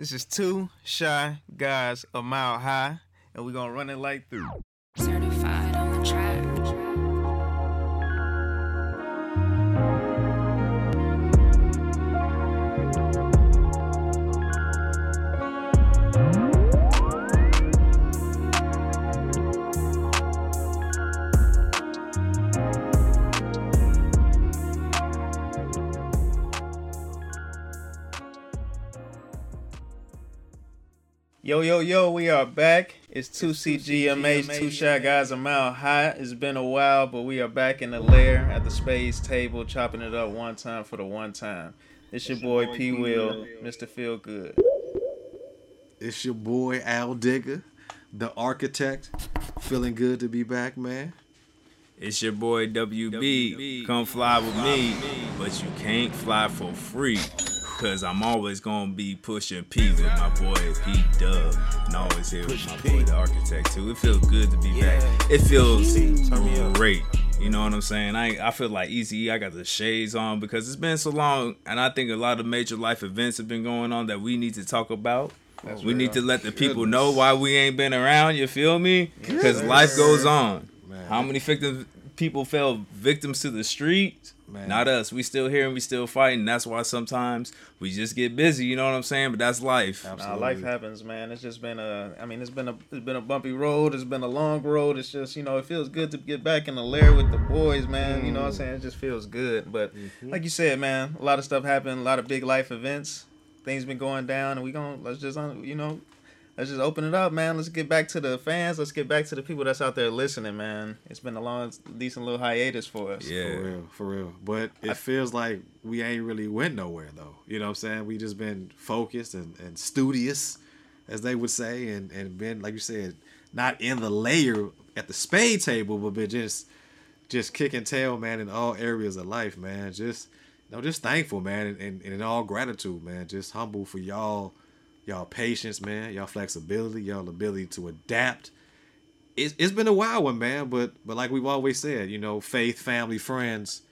This is two Chi guys a mile high, and we're gonna run it like through. Certified on the track. Yo, yo, yo, we are back. It's 2CGMH, Two Chi Guys a Mile High. It's been a while, but we are back in the lair at the Spades table, chopping it up one time for the one time. It's your boy P. Will, Mr. Feel Good. It's your boy Al Digger, the architect. Feeling good to be back, man. It's your boy WB. Come fly with me, but you can't fly for free. Cause I'm always gonna be pushing P with my boy P Dub. And always here with my boy the architect too. It feels good to be back. It feels great. You know what I'm saying? I I feel like Easy. I got the shades on because it's been so long, and I think a lot of major life events have been going on that we need to talk about. we need to let the people know why we ain't been around. You feel me? Because life goes on. Man. How many victims people fell victims to the streets? Man. Not us. We still here and we still fighting. That's why sometimes we just get busy. You know what I'm saying? But that's life. Nah, life happens, man. It's just been a. I mean, it's been a. It's been a bumpy road. It's been a long road. It's just you know, it feels good to get back in the lair with the boys, man. You know what I'm saying? It just feels good. But mm-hmm. like you said, man, a lot of stuff happened. A lot of big life events. Things been going down, and we gonna let's just you know. Let's just open it up, man. Let's get back to the fans. Let's get back to the people that's out there listening, man. It's been a long, decent little hiatus for us. Yeah. For real, for real. But it feels like we ain't really went nowhere though. You know what I'm saying? We just been focused and, and studious, as they would say, and, and been, like you said, not in the layer at the spade table, but been just just kicking tail, man, in all areas of life, man. Just you know, just thankful, man, and, and, and in all gratitude, man. Just humble for y'all, y'all patience, man, y'all flexibility, y'all ability to adapt it's, it's been a wild one, man. But but like we've always said, you know, faith, family, friends.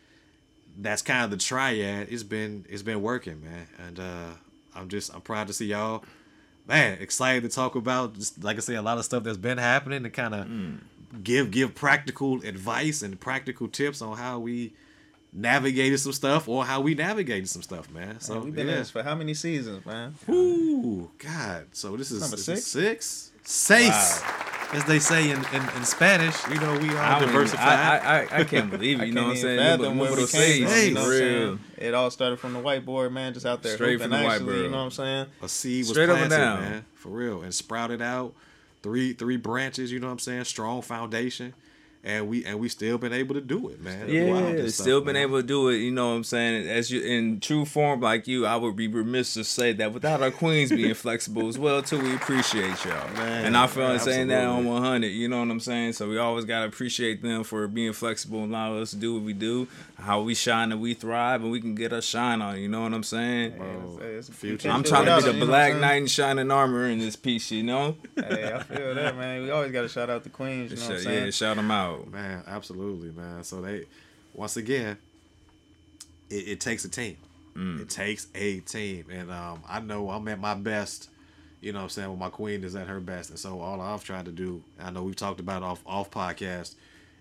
That's kind of the triad. It's been it's been working, man. And uh, I'm just I'm proud to see y'all, man. Excited to talk about, just, like I say, a lot of stuff that's been happening and kind of give give practical advice and practical tips on how we navigated some stuff or how we navigated some stuff, man. So Man, we've been yeah. in this for how many seasons, man? Ooh, God. So this is Number six? is six? Seis. As they say in, in, in Spanish. You know, we are don't even- diversified. I, I, I, I can't believe it. You know what I'm saying? even fathom we came seis, from, you know what I'm real. saying? It all started from the whiteboard, man, just out there Straight from the actually, You know what I'm saying? a seed was Straight planted, man. For real. And sprouted out. Three three branches, you know what I'm saying? Strong foundation. And we and we still been able to do it, man. throughout Yeah, this stuff, still been man. able to do it. You know what I'm saying? As you in true form like you, I would be remiss to say that without our queens being flexible as well too. We appreciate y'all, Man, and I feel man, saying that on 100. You know what I'm saying? So we always gotta appreciate them for being flexible and allowing us to do what we do, how we shine and we thrive, and we can get our shine on. You know what I'm saying? It's- it's- future. I'm trying to be the you black knight in shining armor in this piece. You know? Hey, I feel that, man. We always got to shout out the queens, you know what I'm saying? yeah, shout them out. Man, absolutely, man. So they, once again, it, it takes a team. Mm. It takes a team, and um, I know I'm at my best. You know, what I'm saying when my queen is at her best, and so all I've tried to do, I know we've talked about it off off podcast,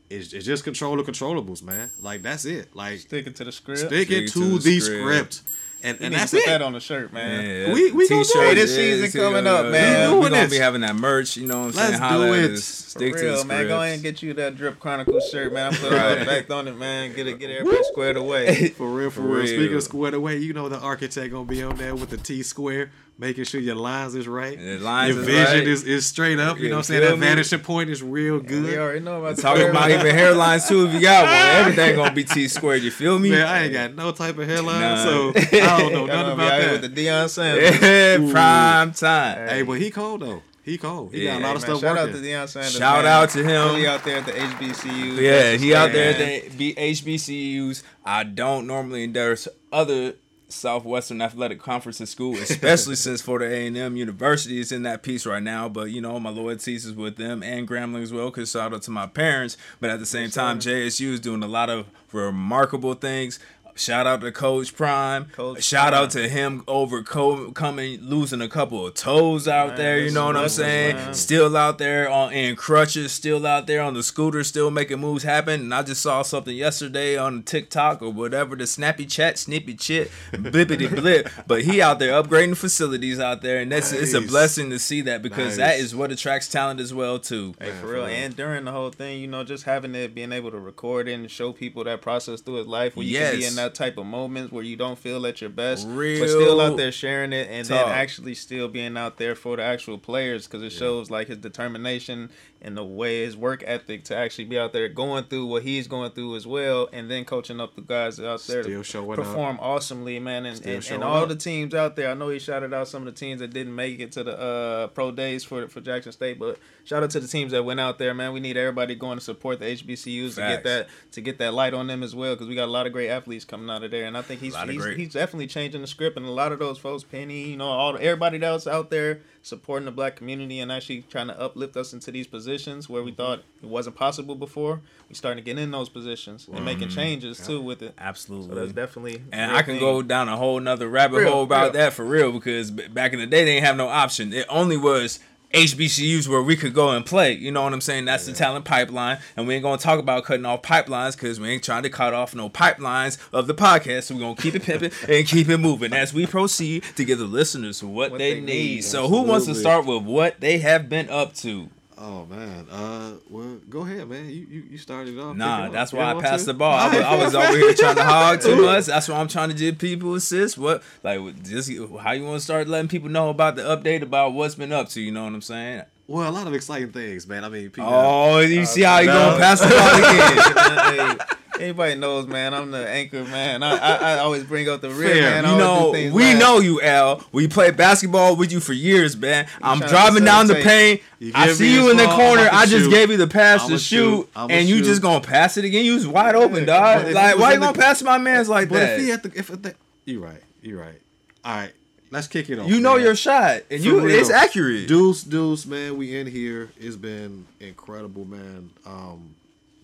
is, is just control the controllables, man. Like that's it. Like Sticking to the script. sticking Stick to, to the the script, script. And You and that's put it. that on the shirt, man. Yeah, We- we gonna do T-shirts, it. This season see, coming up, man. We Doing gonna this. be having that merch. You know what I'm Let's saying? Holla do it. Stick For to real, the man. Go ahead and get you that Drip Chronicles shirt, man. I'm putting right. back on it, man. Get it, get everybody squared away. For real, for, For real. Speaking of squared away, you know the architect gonna be on there with the T square, making sure your lines is right. Lines your is vision right. is, is straight up. You know what I'm saying? That vanishing point is real We good. already know about Talking about even hairlines too. If you got one, everything gonna be T squared. You feel me? Man, I ain't got no type of hairline, Nah. so I don't know nothing about that. with the Deion Sanders. Yeah, prime time. Hey, but he cold though. He cold. He got a lot Hey, of man, stuff shout out to Deion Sanders. Shout man. out to him. He out there at the HBCU. Yeah, he out there at the HBCUs. I don't normally endorse other Southwestern Athletic Conference in school, especially since Florida A&M University is in that piece right now. But you know, my loyalties is with them and Grambling as well. Cause shout out to my parents. But at the same time, JSU is doing a lot of remarkable things. Shout out to Coach Prime. Coach Shout Prime. out to him overcoming losing a couple of toes out Man, there. You know what I'm saying? man. Still out there on in crutches. Still out there on the scooter. Still making moves happen. And I just saw something yesterday on TikTok or whatever the snappy chat, snippy chit, blippity blip. But he out there upgrading facilities out there, and that's it's a blessing to see that because that Nice. is what attracts talent as well too. Hey, Man, for for real. real. And during the whole thing, you know, just having it, being able to record it and show people that process through his life, where you can be Yes. in that type of moments where you don't feel at your best, Real but still out there sharing it, and talk. then actually still being out there for the actual players, because it shows like his determination and the way his work ethic to actually be out there going through what he's going through as well, and then coaching up the guys out there Still to showing up. perform awesomely, man. And, and, and all up. the teams out there. I know he shouted out some of the teams that didn't make it to the uh, pro days for for Jackson State, but shout out to the teams that went out there, man. We need everybody going to support the HBCUs to get that to get that light on them as well, because we got a lot of great athletes coming out of there, and I think he's he's, he's definitely changing the script, and a lot of those folks, Penny, you know, all everybody else out there supporting the black community and actually trying to uplift us into these positions where we Mm-hmm. thought it wasn't possible before. We starting to get in those positions and making changes too with it. Absolutely. So that's definitely And I can thing. go down a whole nother rabbit Real, hole about real. that for real because back in the day they didn't have no option. It only was HBCUs where we could go and play. You know what I'm saying? That's the talent pipeline, and we ain't gonna talk about cutting off pipelines because we ain't trying to cut off no pipelines of the podcast. So we're gonna keep it pimping and keep it moving as we proceed to give the listeners what, What they, they need. need. So who wants to start with what they have been up to? Oh man, uh, well, go ahead, man. You you, you started off. Nah, that's why I passed to? the ball. I was, I was over here trying to hog too much. That's why I'm trying to give people assist. What like just how you want to start letting people know about the update about what's been up to? You know what I'm saying? Well, a lot of exciting things, man. I mean, people. Oh, you see how you no. gonna pass the ball again? hey, anybody knows, man. I'm the anchor, man. I, I, I always bring up the real Fair. man. I You know, we last. know you, Al. We played basketball with you for years, man. I'm driving down the facilitate. paint. I see you this in the ball, corner. I'ma just shoot. gave you the pass I'ma shoot, shoot. I'ma and you shoot. just gonna pass it again. You was wide open, but dog. Like, why you gonna the- pass my man's like But that? if he had the, if the, you right, you're right. All right, let's kick it off. you know man. your shot, and For you real. it's accurate. Deuce, Deuce, man, we in here. It's been incredible, man. Um,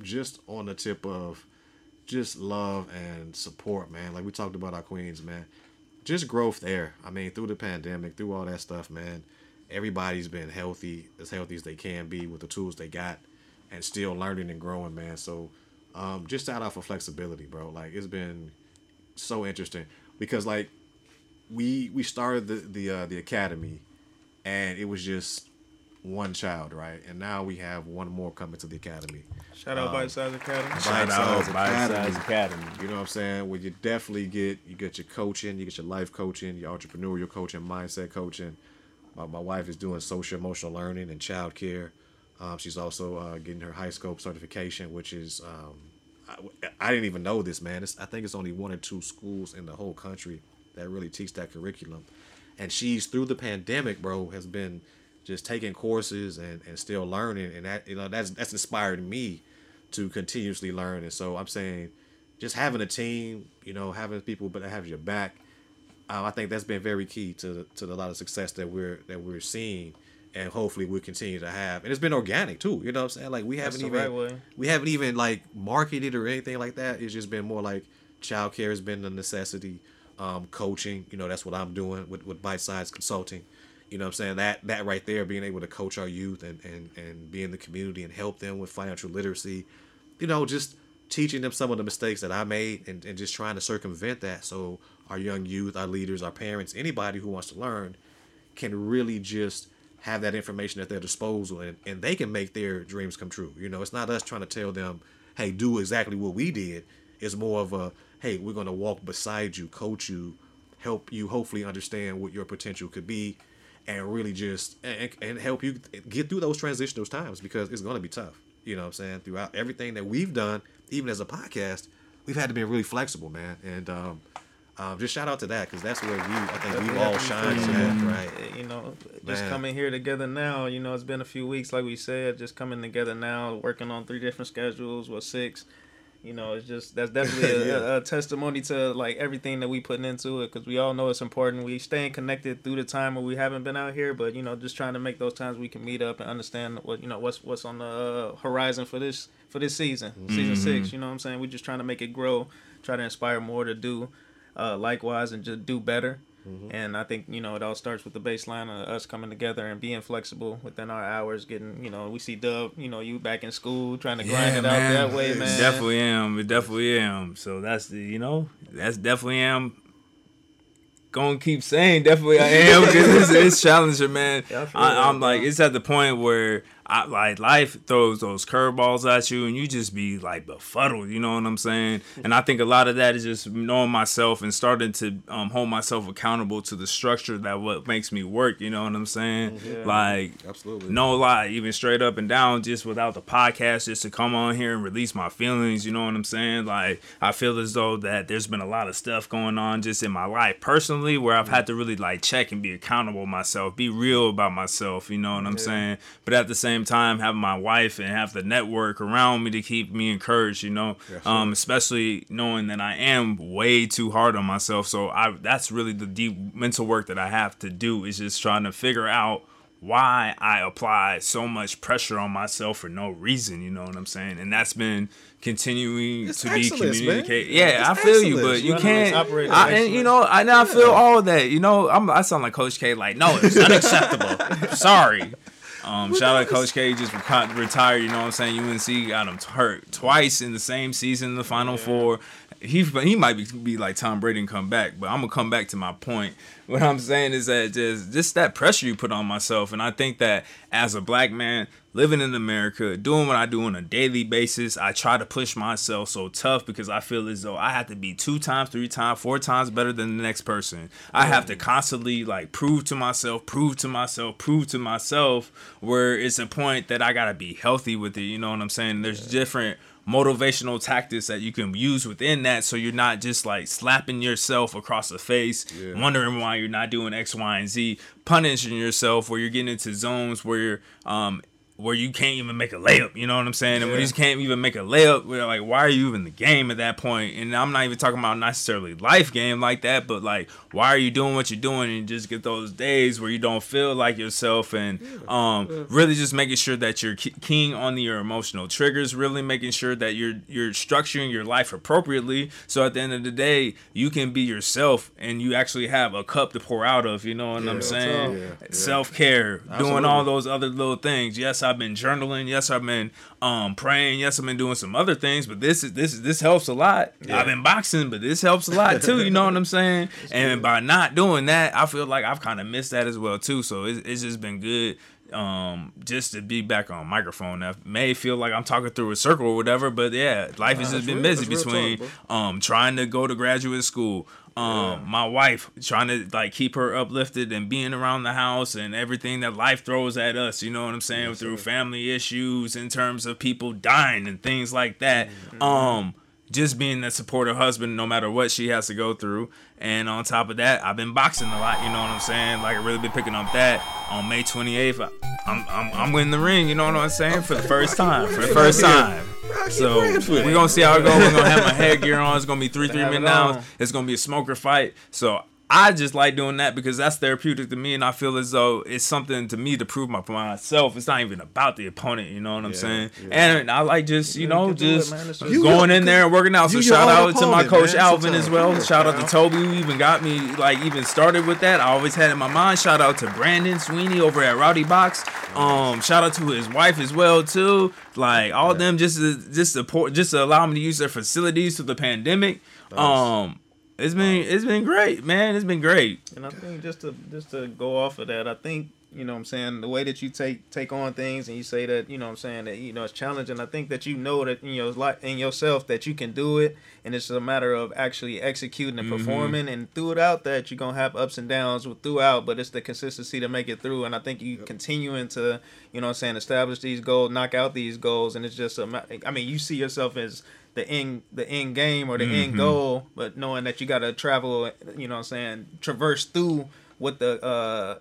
just on the tip of just love and support, man. Like we talked about our queens, man. Just growth there. I mean, through the pandemic, through all that stuff, man. Everybody's been healthy, as healthy as they can be with the tools they got, and still learning and growing, man. So, um, just shout out for flexibility, bro. Like it's been so interesting because like we we started the the uh, the academy, and it was just one child, right? And now we have one more coming to the academy. Shout out Um, Bite Size Academy. Shout out Academy. Size Academy. You know what I'm saying? Where you definitely get you get your coaching, you get your life coaching, your entrepreneurial coaching, mindset coaching. My, my wife is doing social emotional learning and child care. Um, she's also uh, getting her HighScope certification, which is um, I, I didn't even know this, man. It's, I think it's only one or two schools in the whole country that really teach that curriculum. And she's through the pandemic, bro, has been just taking courses and, and still learning, and that you know that's that's inspired me to continuously learn. And so I'm saying, just having a team, you know, having people but that have your back, um, I think that's been very key to to the lot of success that we're that we're seeing, and hopefully we'll continue to have. And it's been organic too. You know what I'm saying? Like we That's haven't even right we haven't even like marketed or anything like that. It's just been more like childcare has been a necessity. Um, coaching, you know, that's what I'm doing with, with bite size consulting. You know what I'm saying? That that right there, being able to coach our youth and, and, and be in the community and help them with financial literacy, you know, just teaching them some of the mistakes that I made and, and just trying to circumvent that so our young youth, our leaders, our parents, anybody who wants to learn can really just have that information at their disposal and, and they can make their dreams come true. You know, it's not us trying to tell them, hey, do exactly what we did. It's more of a, hey, we're going to walk beside you, coach you, help you hopefully understand what your potential could be and really just and, and help you get through those transitional times because it's going to be tough. You know what I'm saying? Throughout everything that we've done, even as a podcast, we've had to be really flexible, man. And um, um, just shout out to that because that's where we, I think we've all shined in that, right? You know, just Man. coming here together now. You know, it's been a few weeks, like we said, just coming together now, working on three different schedules, well, six, You know, it's just that's definitely a, Yeah. a, a testimony to like everything that we putting into it because we all know it's important. We staying connected through the time where we haven't been out here, but you know, just trying to make those times we can meet up and understand what you know what's what's on the uh, horizon for this for this season, season six. You know what I'm saying? We're just trying to make it grow, try to inspire more to do uh, likewise and just do better. Mm-hmm. And I think you know it all starts with the baseline of us coming together and being flexible within our hours. Getting you know we see Dub, you know you back in school trying to grind it out that way, man. Definitely am. It definitely am. So that's the you know that's definitely am. Gonna keep saying definitely I am because it's, it's challenging, man. Yeah, I I, I'm like it's at the point where I like life throws those curveballs at you and you just be like befuddled. You know what I'm saying? And I think a lot of that is just knowing myself and starting to um, hold myself accountable to the structure that what makes me work. You know what I'm saying? Yeah. Like Absolutely. no lie, even straight up and down, just without the podcast, just to come on here and release my feelings. You know what I'm saying? Like I feel as though that there's been a lot of stuff going on just in my life personally, where I've had to really like check and be accountable myself, be real about myself. You know what I'm saying? But at the same time, have my wife and have the network around me to keep me encouraged. You know, um, especially knowing that I am way too hard on myself. So I that's really the deep mental work that I have to do is just trying to figure out why I apply so much pressure on myself for no reason, you know what I'm saying? And that's been continuing It's to be excellence, man. Yeah, It's I feel you, but you can't. I, and you know, I now feel all that. You know, I'm, I sound like Coach K. Like, no, it's unacceptable. Sorry. Um, shout out Coach K. Just retired. You know what I'm saying? UNC got him hurt twice in the same season, the Final Four. He he might be, be like Tom Brady and come back, but I'm gonna come back to my point. What I'm saying is that just just that pressure you put on myself, and I think that as a black man living in America, doing what I do on a daily basis, I try to push myself so tough because I feel as though I have to be two times, three times, four times better than the next person. I have to constantly like prove to myself, prove to myself, prove to myself where it's a point that I gotta be healthy with it. You know what I'm saying? There's different motivational tactics that you can use within that so you're not just like slapping yourself across the face wondering why you're not doing x y and z punishing yourself where you're getting into zones where you're um where you can't even make a layup, you know what I'm saying? And when you can't even make a layup, we're like, why are you even in the game at that point? And I'm not even talking about necessarily life game like that, but like, why are you doing what you're doing? And you just get those days where you don't feel like yourself, and um, really just making sure that you're ke- keen on your emotional triggers, really making sure that you're you're structuring your life appropriately, so at the end of the day, you can be yourself and you actually have a cup to pour out of. You know what I'm saying? Yeah, yeah. Self care, doing all those other little things. Yes, I've been journaling. Yes, I've been um praying. Yes, I've been doing some other things. But this is this is this helps a lot. I've been boxing, but this helps a lot too. You know what I'm saying? and by not doing that, I feel like I've kind of missed that as well too. So it's, it's just been good. Um, just to be back on microphone. That may feel like I'm talking through a circle or whatever, but yeah, life has just been real. busy between talk, um trying to go to graduate school um my wife trying to like keep her uplifted and being around the house and everything that life throws at us you know what i'm saying through family issues in terms of people dying and things like that. Um just being that supportive husband no matter what she has to go through. And on top of that i've been boxing a lot you know what i'm saying? Like i really been picking up that on may 28th I, I'm, I'm i'm in the ring you know what i'm saying? For the first time for the first time so we're gonna see how it goes. We're gonna have my headgear on. It's gonna be three three have minute it It's gonna be a smoker fight. So I just like doing that because that's therapeutic to me, and I feel as though it's something to me to prove my myself. It's not even about the opponent. You know what I'm Yeah, saying? yeah. And I like just you You know can do it, just man. It's just- You going in there and working out. So shout own out to my coach man, Alvin as well. Yeah, Shout out to Toby who even got me like even started with that. I always had it in my mind. Shout out to Brandon Sweeney over at Rowdy Box. Um, shout out to his wife as well too. Like all of them just to, just support just to allow me to use their facilities through the pandemic. Um, it's been um, it's been great, man. It's been great. And I think just to just to go off of that, I think you know what I'm saying the way that you take take on things and you say that you know what I'm saying that you know it's challenging. I think that you know that in your life in yourself that you can do it, and it's a matter of actually executing and mm-hmm. performing. And throughout that, you're gonna have ups and downs throughout, but it's the consistency to make it through. And I think you continuing to you know what I'm saying establish these goals, knock out these goals, and it's just a I mean, you see yourself as the end the end game or the end goal, but knowing that you got to travel, you know what I'm saying, traverse through what the uh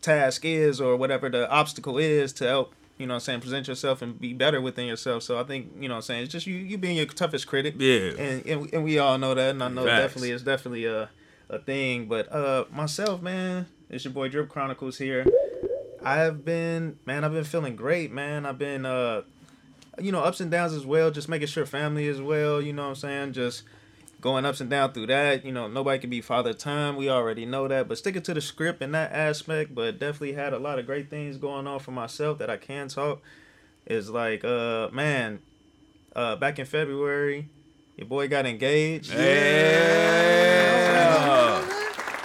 task is or whatever the obstacle is to help you know what I'm saying, present yourself and be better within yourself. So I think, you know what I'm saying, it's just you you being your toughest critic. Yeah. And and, and we all know that and I know Facts. definitely it's definitely a a thing. But uh myself, man, it's your boy Drip Chronicles here. I've been man, I've been feeling great, man. I've been uh you know, ups and downs as well, just making sure family as well, you know what I'm saying? Just going ups and down through that. You know, nobody can be father time. We already know that. But sticking to the script in that aspect, but definitely had a lot of great things going on for myself that I can talk. Is like, uh, man, uh, back in February, your boy got engaged. Yeah.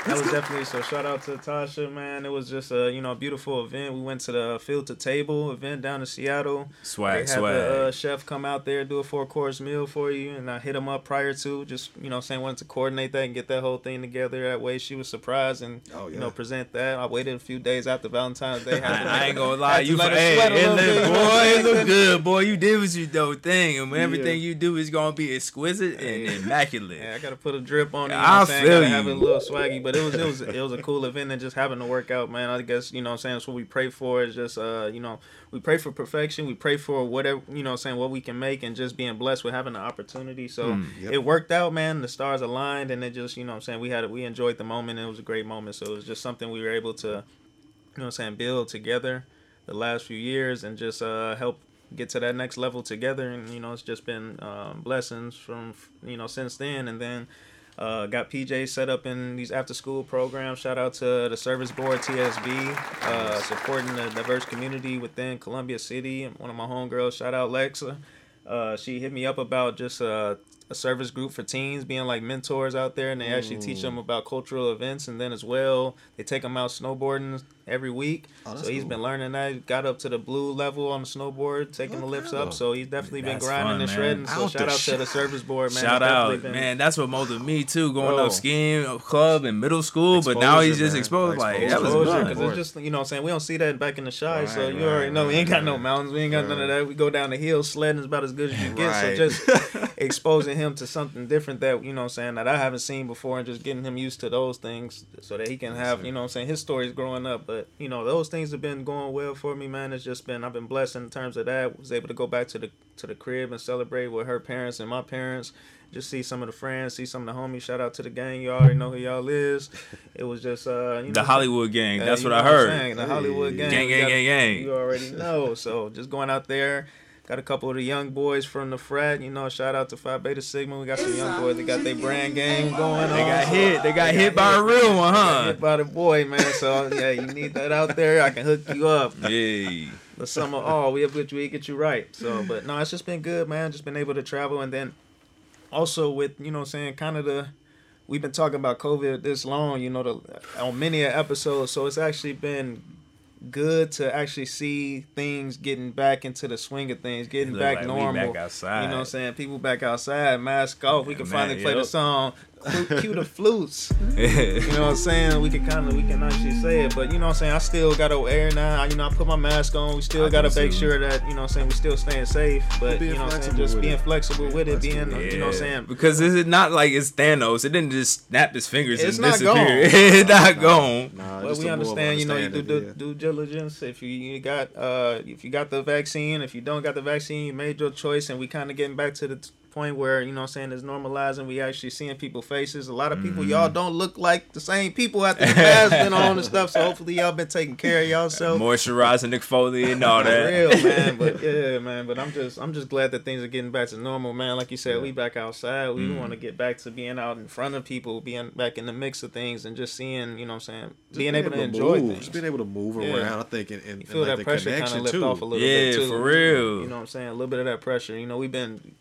That was definitely so. Shout out to Tasha, man. It was just a you know beautiful event. We went to the field to table event down in Seattle. Swag, they had swag. the uh, chef come out there do a four course meal for you, and I hit him up prior to just you know saying wanted to coordinate that and get that whole thing together. That way she was surprised and Oh, you know present that. I waited a few days after Valentine's Day. I, I ain't gonna lie, you her hey, a it look, bit, you know what I'm boy, it look good, boy. You did what you do thing, and everything you do is gonna be exquisite and immaculate. Yeah, I gotta put a drip on it. You know I feel Gotta have it a little swaggy, but it was it was it was a cool event and just having to work out, man. I guess you know what I'm saying that's what we pray for. Is just uh you know we pray for perfection. We pray for whatever you know what I'm saying what we can make and just being blessed with having the opportunity. So Mm, yep. it worked out, man. The stars aligned and it just you know what I'm saying we had it. We enjoyed the moment. It was a great moment. So it was just something we were able to you know what I'm saying build together the last few years and just uh help get to that next level together and you know it's just been um, blessings from you know since then and then uh, got PJ set up in these after school programs. Shout out to the service board TSB, uh, supporting the diverse community within Columbia City. One of my homegirls, shout out Lexa. Uh, she hit me up about just uh, a service group for teens being like mentors out there, and they actually teach them about cultural events. And then as well, they take them out snowboarding every week. Oh, so he's cool. been learning that. Got up to the blue level on the snowboard, taking the lifts up. So he's definitely been grinding fun, and man. shredding. So Out shout out to the service board, man. Shout out, been- man. That's what molded me too. Going Bro. up skiing club in middle school, but now he's just man. exposed. Like Exposure. that was exposure because it's just you know what I'm saying we don't see that back in the Chi so Right, you already right, know we ain't got no mountains we ain't got none of that we go down the hill sledding is about as good as you get Right. so just exposing him to something different that you know what I'm saying that I haven't seen before and just getting him used to those things so that he can have you know what I'm saying his stories growing up but you know those things have been going well for me man it's just been I've been blessed in terms of that was able to go back to the to the crib and celebrate with her parents and my parents just see some of the friends, see some of the homies. Shout out to the gang. You already know who y'all is. It was just uh, you know, The Hollywood gang. That's you what I heard. Saying, The Hollywood gang. Gang, gang, gang, gang. You already know. So just going out there. Got a couple of the young boys from the frat. You know, shout out to Phi Beta Sigma. We got some young boys. They got their brand game going on. They got hit. They got hit by a real one, Got huh? hit by the boy, man. So yeah, you need that out there. I can hook you up. Yay. The summer, oh, we have you, we get you right. So, but no, it's just been good, man. Just been able to travel, and then also with you know, I'm saying kind of the we've been talking about COVID this long, you know, the on many episodes. So it's actually been good to actually see things getting back into the swing of things, getting back like normal. back outside. You know what I'm saying? People back outside, mask off. We can Man, finally play the song. Cue cue the flutes. You know what I'm saying? We can kind of we can actually say it, but you know what I'm saying. I still got to air now. You know, I put my mask on. We still got to make sure that you know what I'm saying we still staying safe. But Being you know what I'm saying, just being it. flexible with it, Let's do being it. you know what I'm saying. Because this is not like it's Thanos. It didn't just snap his fingers It's and not disappear. gone. it's not gone. Nah, But we a more of understand, you know, you do understanding, yeah. due diligence. If you, you got, uh, if you got the vaccine, if you don't got the vaccine, you made your choice, and we kind of getting back to the t- point where you know, what I'm saying it's normalizing. We actually seeing people faces. A lot of people, Mm-hmm. y'all don't look like the same people after the mask been on and stuff. So hopefully y'all been taking care of yourself. Moisturizing, exfoliating, and all that. real, man. But yeah, man. But I'm just, I'm just glad that things are getting back to normal, man. Like you said, we back outside. We Mm. want to get back to being out in front of people, being back in the mix of things, and just seeing, you know, what I'm saying, Just being able to enjoy move, things. Just being able to move Yeah. around, I think, and, and, You and feel like that the pressure kind of lift too. off a little Yeah, bit too. for real. You know what I'm saying? A little bit of that pressure. You know, we've been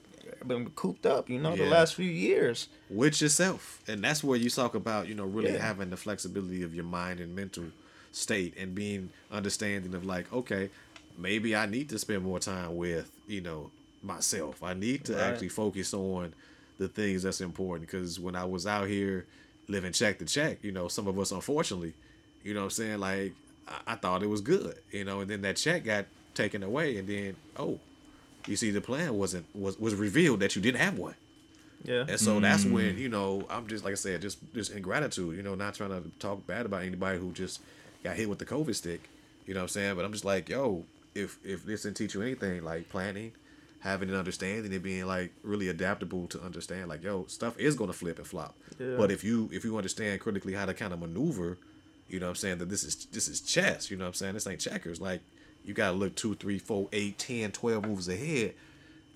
been cooped up. You know, the last few years. with yourself and that's where you talk about you know really Yeah. having the flexibility of your mind and mental state and being understanding of like okay maybe i need to spend more time with you know myself i need to Right. actually focus on the things that's important because when i was out here living check to check you know some of us unfortunately you know what i'm saying like I, I thought it was good you know and then that check got taken away and then oh you see the plan wasn't was was revealed that you didn't have one Yeah. and so that's mm. when you know I'm just like I said, just just in gratitude. You know, not trying to talk bad about anybody who just got hit with the COVID stick. You know what I'm saying? But I'm just like, yo, if if this didn't teach you anything like planning, having an understanding and being like really adaptable to understand like yo stuff is gonna flip and flop. Yeah. But if you if you understand critically how to kind of maneuver, you know what I'm saying that this is this is chess. You know what I'm saying this ain't checkers. Like you gotta look two, three, four, eight, ten, twelve moves ahead,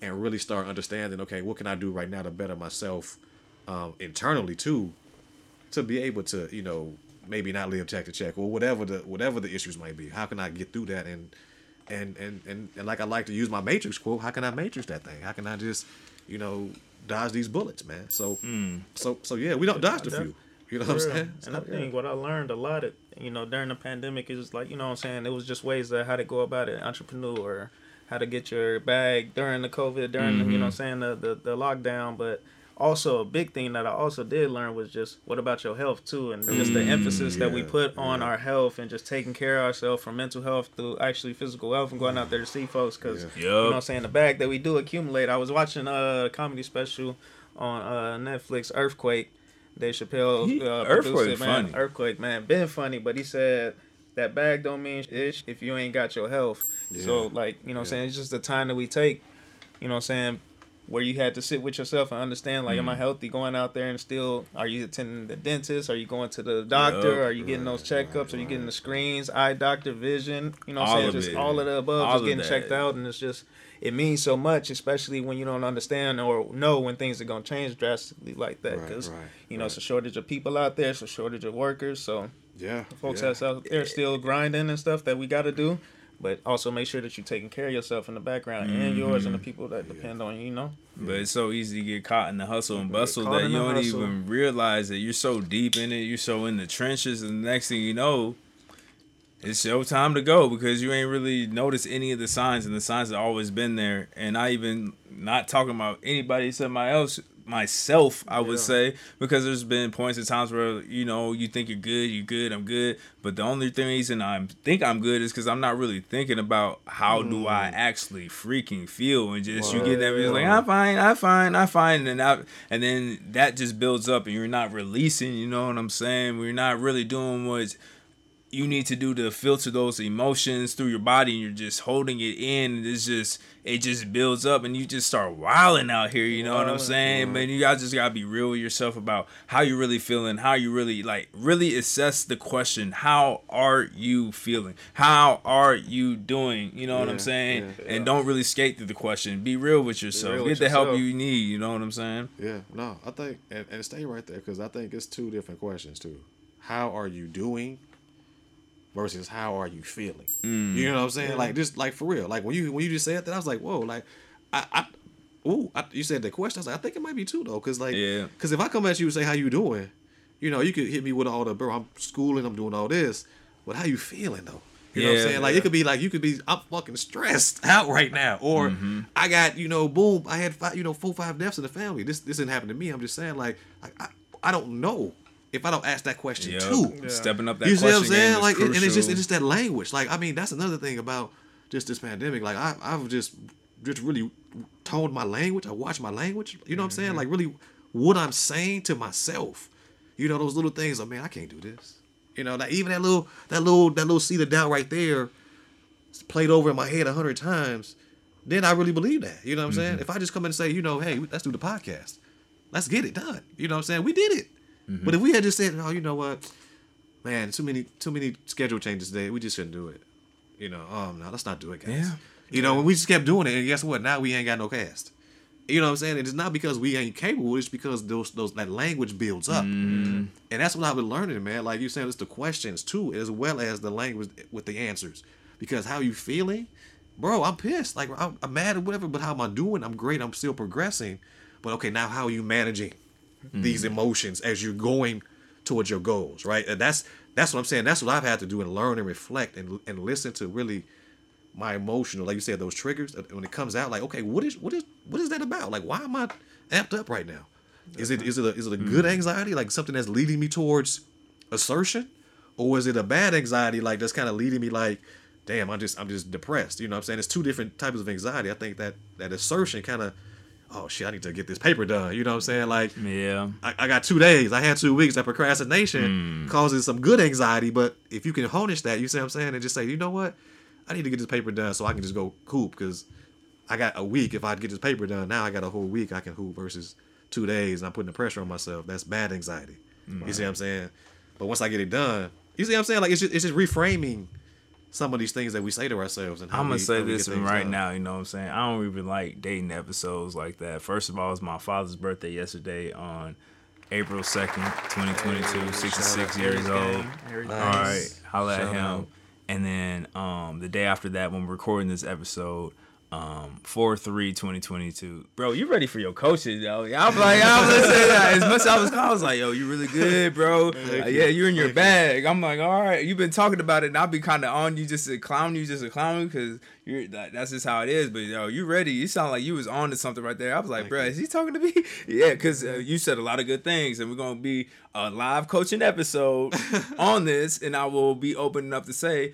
and really start understanding. Okay, what can I do right now to better myself um, internally too, to be able to you know maybe not live check to check or whatever the whatever the issues might be. How can I get through that and and and and, and like I like to use my matrix quote, how can I matrix that thing? How can I just you know dodge these bullets, man? So so so yeah, we don't dodge the few. You know what I'm saying? And I So, yeah. think what I learned a lot, of, you know, during the pandemic is like, you know what I'm saying? It was just ways that how to go about it, entrepreneur, how to get your bag during the COVID, during, the, you know what I'm saying, the, the, the lockdown. But also a big thing that I also did learn was just what about your health too? And just the emphasis that we put on yeah. our health and just taking care of ourselves from mental health to actually physical health and going out there to see folks. Because, Yeah. you know what I'm Yup. saying, the bag that we do accumulate. I was watching a comedy special on uh, Netflix, Earthquake. Dave Chappelle He- uh, Earthquake produced it, man. funny. Earthquake, man, been funny, but he said that bag don't mean ish if you ain't got your health. So like, you know what I'm saying, it's just the time that we take, you know what I'm saying, where you had to sit with yourself and understand like am Mm. I healthy going out there and still are you attending the dentist? Are you going to the doctor? Yup. Are you getting those checkups? Are you getting the screens, eye doctor, vision? You know what I'm saying? Just it. all of the above All just getting that. checked out and it's just it means so much, especially when you don't understand or know when things are gonna change drastically like that. Because right, you know it's a shortage of people out there, it's a shortage of workers. So yeah, folks yeah. that's out there still grinding and stuff that we got to do. But also make sure that you're taking care of yourself in the background and yours and the mm-hmm. people that depend on you. You know. But it's so easy to get caught in the hustle and bustle that you don't hustle. even realize that you're so deep in it. You're so in the trenches, and the next thing you know, it's your time to go because you ain't really noticed any of the signs, and the signs have always been there. And I even not talking about anybody except my else myself, I would Yeah. say, because there's been points and times where you know you think you're good, you're good, I'm good, but the only thing reason I think I'm good is because I'm not really thinking about how do I mm. actually freaking feel, and just you get that like I'm fine, I'm fine, I'm fine, and I, and then that just builds up, and you're not releasing, you know what I'm saying? We're not really doing what you need to do to filter those emotions through your body and you're just holding it in and it's just it just builds up and you just start wilding out here you know what i'm saying? man you guys just gotta be real with yourself about how you really feeling how you really like really assess the question how are you feeling? How are you doing? You know what i'm saying? yeah, and don't really skate through the question. Be real with yourself. real get with the help you need you know what i'm saying? Yeah, no, I think and, and stay right there because I think it's two different questions too. How are you doing versus how are you feeling? You know what I'm saying? Like just like for real. Like when you when you just said that, I was like, whoa, like I, I ooh, I, you said the question. I was like, I think it might be two though, because like, Yeah. because if I come at you and say how you doing, you know, you could hit me with all the bro. I'm schooling, I'm doing all this, but how you feeling though? You know what I'm saying? Like yeah. it could be like you could be I'm fucking stressed out right now, or Mm-hmm. I got you know boom I had five you know four five deaths in the family. This this didn't happen to me. I'm just saying like like I, I don't know if I don't ask that question Yup. too. Yeah. stepping up that You see what I'm saying? Like, and it's just it's just that language. Like, I mean, that's another thing about just this pandemic. Like, I I've just just really toned my language. I watch my language. You know what I'm saying? Mm-hmm. Like, really, what I'm saying to myself. You know, those little things. Like, man, I can't do this. You know, like even that little that little that little seed of doubt right there, played over in my head a hundred times. Then I really believe that. You know what I'm saying? Mm-hmm. If I just come in and say, you know, hey, let's do the podcast. Let's get it done. You know what I'm saying? We did it. But if we had just said, oh, you know what? man, too many too many schedule changes today. We just shouldn't do it. You know, um, no, let's not do it, guys. Yeah. You know, and we just kept doing it, and guess what? Now we ain't got no cast. You know what I'm saying? It's not because we ain't capable. It's because those those that language builds up, and that's what I've been learning, man. Like you saying, it's the questions too, as well as the language with the answers. Because how you feeling, bro? I'm pissed. Like I'm, I'm mad or whatever. But how am I doing? I'm great. I'm still progressing. But okay, now how are you managing these emotions as you're going towards your goals, right? And that's that's what I'm saying. That's what I've had to do and learn and reflect and and listen to really my emotional, like you said, those triggers uh, when it comes out. Like, okay, what is what is what is that about? Like, why am I amped up right now? Is it is it a, is it a good anxiety, like something that's leading me towards assertion, or is it a bad anxiety, like that's kind of leading me like, damn, I'm just I'm just depressed. You know what I'm saying? It's two different types of anxiety. I think that that assertion kind of, oh shit, I need to get this paper done. You know what I'm saying? Like, yeah I, I got two days. I had two weeks. That procrastination hmm. causes some good anxiety. But if you can harness that, you see what I'm saying, and just say, you know what, I need to get this paper done so I can just go hoop because I got a week. If I get this paper done now, I got a whole week I can hoop versus two days. And I'm putting the pressure on myself. That's bad anxiety. You see what I'm saying? But once I get it done, you see what I'm saying? Like it's just it's just reframing some of these things that we say to ourselves. And how I'm gonna we- say this get one things right done. now. You know what I'm saying? I don't even like dating episodes like that. First of all, it's my father's birthday yesterday on April 2nd, 2022. 66 years old. Eric All right, Nice. holla at him. out. And then um, the day after that, when we're recording this episode, um, 4 3 2022. Bro, you ready for your coaches, yo? I'm like, I'm gonna say that. As much as I was, I was like, yo, you really good, bro. Yeah, you're in your bag. I'm like, all right, you've been talking about it, and I'll be kind of on you just to clown you, just to clown you, because you're that, that's just how it is. But yo, you ready? You sound like you was on to something right there. I was like, bro, is he talking to me? yeah, because uh, you said a lot of good things, and we're gonna be a live coaching episode on this, and I will be open enough to say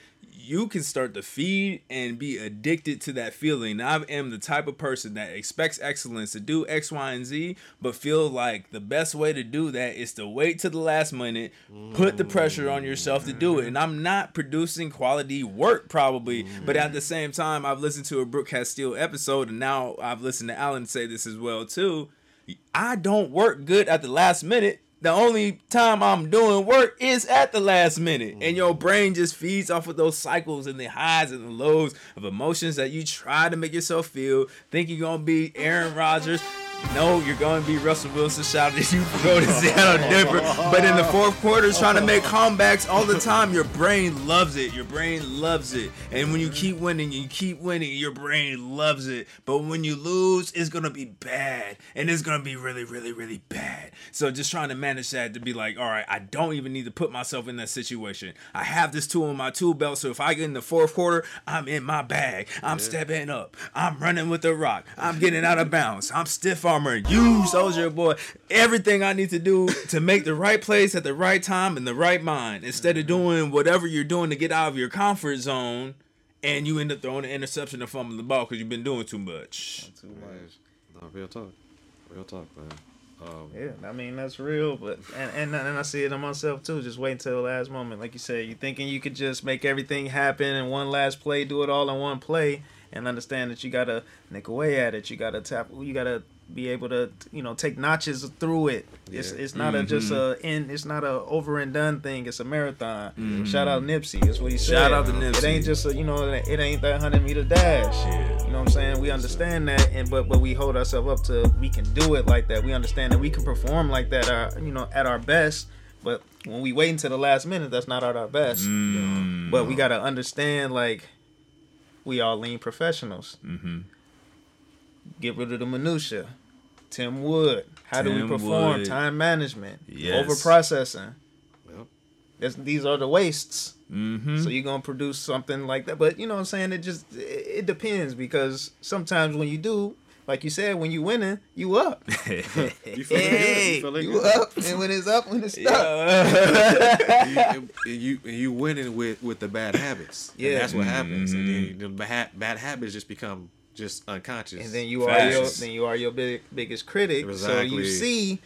you can start to feed and be addicted to that feeling. I am the type of person that expects excellence to do X, Y, and Z, but feel like the best way to do that is to wait to the last minute, put the pressure on yourself to do it. And I'm not producing quality work probably, but at the same time, I've listened to a Brooke Castillo episode, and now I've listened to Alan say this as well too. I don't work good at the last minute. The only time I'm doing work is at the last minute. And mm. your brain just feeds off of those cycles and the highs and the lows of emotions that you try to make yourself feel. Think you're gonna be Aaron Rodgers. No, you're going to be Russell Wilson shouting at you for going to Seattle Denver. But in the fourth quarter, trying to make comebacks all the time, your brain loves it. Your brain loves it. And when you keep winning, you keep winning, your brain loves it. But when you lose, it's going to be bad. And it's going to be really, really, really bad. So just trying to manage that to be like, all right, I don't even need to put myself in that situation. I have this tool in my tool belt. So if I get in the fourth quarter, I'm in my bag. I'm stepping up. I'm running with the rock. I'm getting out of bounds. I'm stiff armor. You, soldier boy. Everything I need to do to make the right place at the right time in the right mind. Instead of doing whatever you're doing to get out of your comfort zone. And you end up throwing an interception or fumbling the ball because you've been doing too much. Too much. No, real talk. Real talk, man. Um, Yeah, I mean that's real, but and, and and I see it in myself too. Just wait until the last moment, like you said. You thinking you could just make everything happen in one last play, do it all in one play, and understand that you gotta nick away at it. You gotta tap. You gotta be able to you know take notches through it. It's Yeah. it's not a just a in. It's not a over and done thing. It's a marathon. Shout out Nipsey. That's what he said. Shout out to Nipsey. It ain't just a you know it ain't that hundred meter dash. Yeah. You know what I'm saying? We understand that, and but but we hold ourselves up to we can do it like that. We understand that we can perform like that. Our you know at our best. But when we wait until the last minute, that's not at our best. Mm. But we gotta understand like we all lean professionals. Mhm. Get rid of the minutia. Tim Wood. How do we perform? Wood. Time management. Yes. Over processing. Yep. These are the wastes. Mm-hmm. So you're gonna produce something like that. But you know what I'm saying? It just it, it depends because sometimes when you do, like you said, when you winning, you up. You feeling good? You feeling you good? up, and when it's up, when it's stuck. and you, and you and you winning with with the bad habits. And Yeah. that's what happens. And then the bad, bad habits just become just unconscious. And then you are your then you are your big biggest critic. So you see,